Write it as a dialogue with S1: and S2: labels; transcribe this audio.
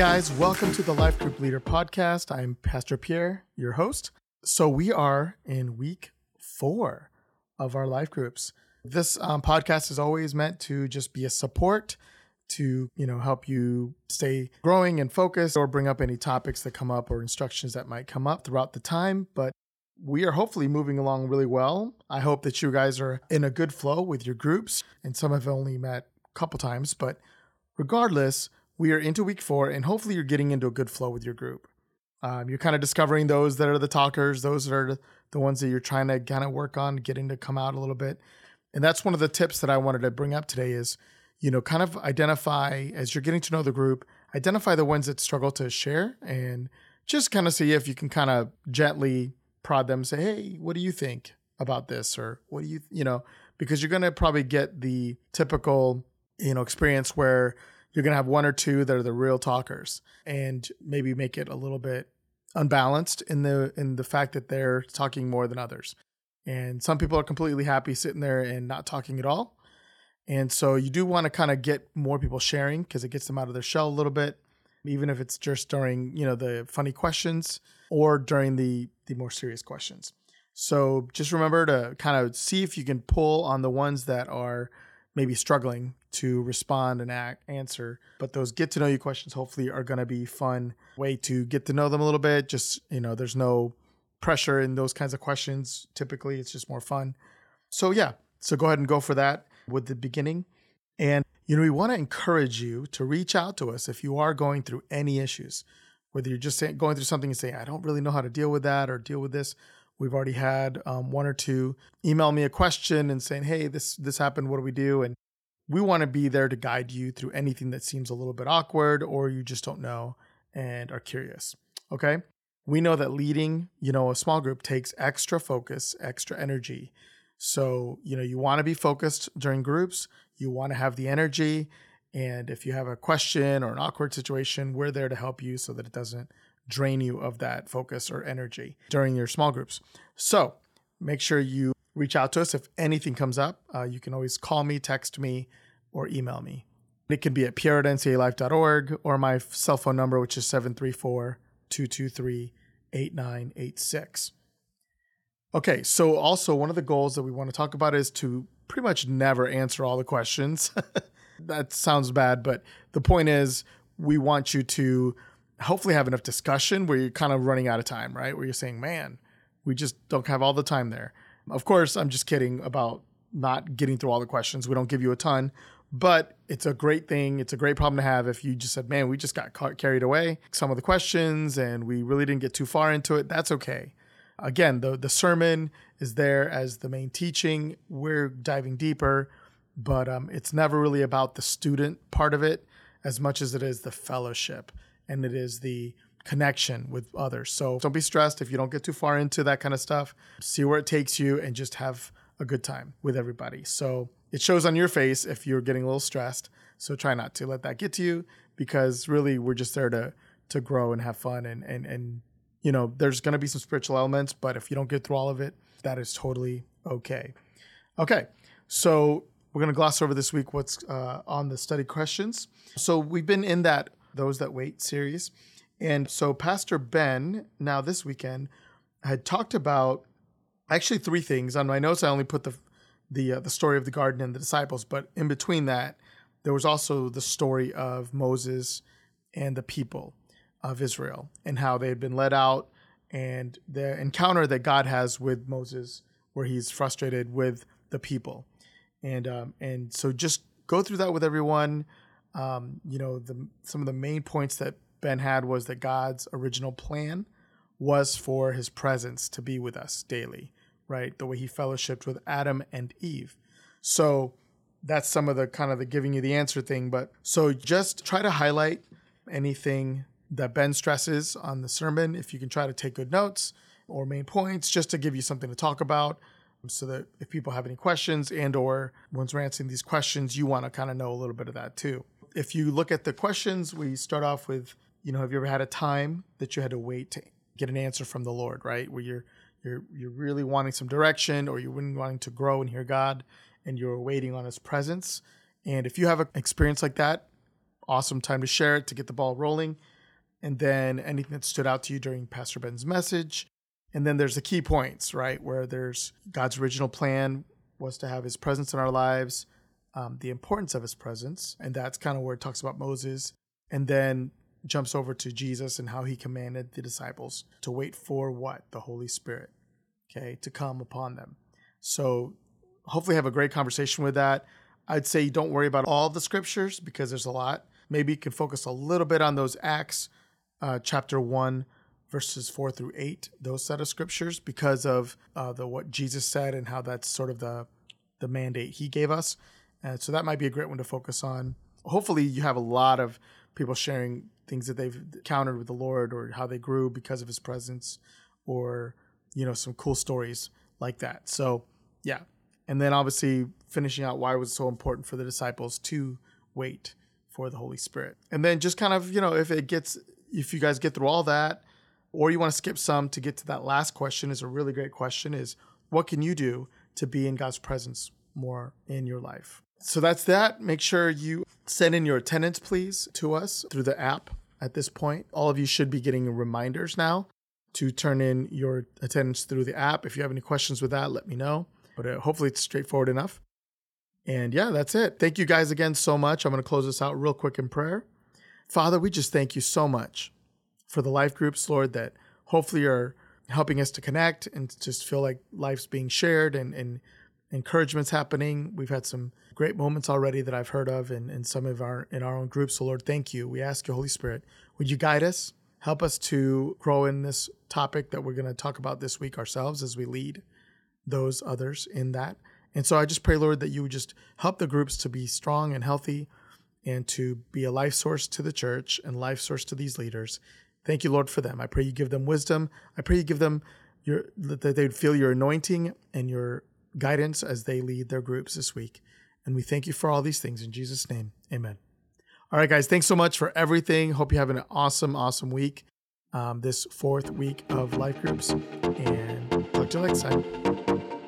S1: guys, welcome to the Life Group Leader Podcast. I'm Pastor Pierre, your host. So, we are in week four of our life groups. This um, podcast is always meant to just be a support to you know help you stay growing and focused or bring up any topics that come up or instructions that might come up throughout the time but we are hopefully moving along really well i hope that you guys are in a good flow with your groups and some have only met a couple times but regardless we are into week four, and hopefully you're getting into a good flow with your group. Um, you're kind of discovering those that are the talkers, those that are the ones that you're trying to kind of work on, getting to come out a little bit. And that's one of the tips that I wanted to bring up today is, you know, kind of identify as you're getting to know the group, identify the ones that struggle to share and just kind of see if you can kind of gently prod them, say, hey, what do you think about this? Or what do you, you know, because you're going to probably get the typical, you know, experience where you're going to have one or two that are the real talkers and maybe make it a little bit unbalanced in the in the fact that they're talking more than others. And some people are completely happy sitting there and not talking at all. And so you do want to kind of get more people sharing because it gets them out of their shell a little bit, even if it's just during, you know, the funny questions or during the the more serious questions. So just remember to kind of see if you can pull on the ones that are maybe struggling to respond and act, answer. But those get to know you questions hopefully are going to be fun way to get to know them a little bit. Just, you know, there's no pressure in those kinds of questions. Typically, it's just more fun. So, yeah, so go ahead and go for that with the beginning. And, you know, we want to encourage you to reach out to us if you are going through any issues, whether you're just going through something and saying, I don't really know how to deal with that or deal with this. We've already had um, one or two email me a question and saying, "Hey, this this happened. What do we do?" And we want to be there to guide you through anything that seems a little bit awkward or you just don't know and are curious. Okay? We know that leading, you know, a small group takes extra focus, extra energy. So, you know, you want to be focused during groups, you want to have the energy, and if you have a question or an awkward situation, we're there to help you so that it doesn't drain you of that focus or energy during your small groups. So make sure you reach out to us if anything comes up. Uh, you can always call me, text me, or email me. It can be at pierre or my cell phone number, which is 734 223 8986. Okay, so also one of the goals that we want to talk about is to pretty much never answer all the questions. that sounds bad, but the point is we want you to hopefully have enough discussion where you're kind of running out of time, right? Where you're saying, man, we just don't have all the time there. Of course, I'm just kidding about not getting through all the questions. We don't give you a ton, but it's a great thing. It's a great problem to have if you just said, man, we just got carried away some of the questions and we really didn't get too far into it. That's okay. Again, the, the sermon is there as the main teaching. We're diving deeper, but um, it's never really about the student part of it as much as it is the fellowship and it is the connection with others. So don't be stressed if you don't get too far into that kind of stuff. See where it takes you and just have a good time with everybody. So it shows on your face if you're getting a little stressed. So try not to let that get to you because really we're just there to to grow and have fun and and and you know, there's going to be some spiritual elements, but if you don't get through all of it, that is totally okay. Okay. So we're going to gloss over this week what's uh, on the study questions. So we've been in that those That Wait series. And so Pastor Ben, now this weekend, had talked about actually three things. On my notes, I only put the the uh, the story of the garden and the disciples, but in between that, there was also the story of Moses and the people of Israel and how they had been led out and the encounter that God has with Moses, where he's frustrated with the people, and um, and so just go through that with everyone. Um, you know, the, some of the main points that Ben had was that God's original plan was for his presence to be with us daily, right? The way he fellowshipped with Adam and Eve. So that's some of the kind of the giving you the answer thing. But so just try to highlight anything that Ben stresses on the sermon. If you can try to take good notes or main points, just to give you something to talk about so that if people have any questions and or once we're answering these questions you want to kind of know a little bit of that too if you look at the questions, we start off with, you know, have you ever had a time that you had to wait to get an answer from the Lord, right? Where you're you're you're really wanting some direction or you're wanting to grow and hear God and you're waiting on his presence. And if you have an experience like that, awesome time to share it to get the ball rolling. And then anything that stood out to you during Pastor Ben's message. And then there's the key points, right? Where there's God's original plan was to have his presence in our lives, um, the importance of his presence. And that's kind of where it talks about Moses. And then jumps over to Jesus and how he commanded the disciples to wait for what? The Holy Spirit, okay, to come upon them. So hopefully have a great conversation with that. I'd say don't worry about all the scriptures because there's a lot. Maybe you can focus a little bit on those Acts uh, chapter 1 verses 4 through 8 those set of scriptures because of uh, the what jesus said and how that's sort of the the mandate he gave us and so that might be a great one to focus on hopefully you have a lot of people sharing things that they've encountered with the lord or how they grew because of his presence or you know some cool stories like that so yeah and then obviously finishing out why it was so important for the disciples to wait for the Holy Spirit. And then just kind of, you know, if it gets, if you guys get through all that, or you want to skip some to get to that last question, is a really great question is what can you do to be in God's presence more in your life? So that's that. Make sure you send in your attendance, please, to us through the app at this point. All of you should be getting reminders now to turn in your attendance through the app. If you have any questions with that, let me know but uh, hopefully it's straightforward enough. And yeah, that's it. Thank you guys again so much. I'm going to close this out real quick in prayer. Father, we just thank you so much for the life groups, Lord, that hopefully are helping us to connect and just feel like life's being shared and, and encouragement's happening. We've had some great moments already that I've heard of in, in some of our in our own groups. So Lord, thank you. We ask you, Holy Spirit, would you guide us? Help us to grow in this topic that we're going to talk about this week ourselves as we lead those others in that. And so I just pray, Lord, that you would just help the groups to be strong and healthy and to be a life source to the church and life source to these leaders. Thank you, Lord, for them. I pray you give them wisdom. I pray you give them your that they'd feel your anointing and your guidance as they lead their groups this week. And we thank you for all these things in Jesus' name. Amen. All right, guys, thanks so much for everything. Hope you have an awesome, awesome week. Um, this fourth week of life groups. And talk to you next time.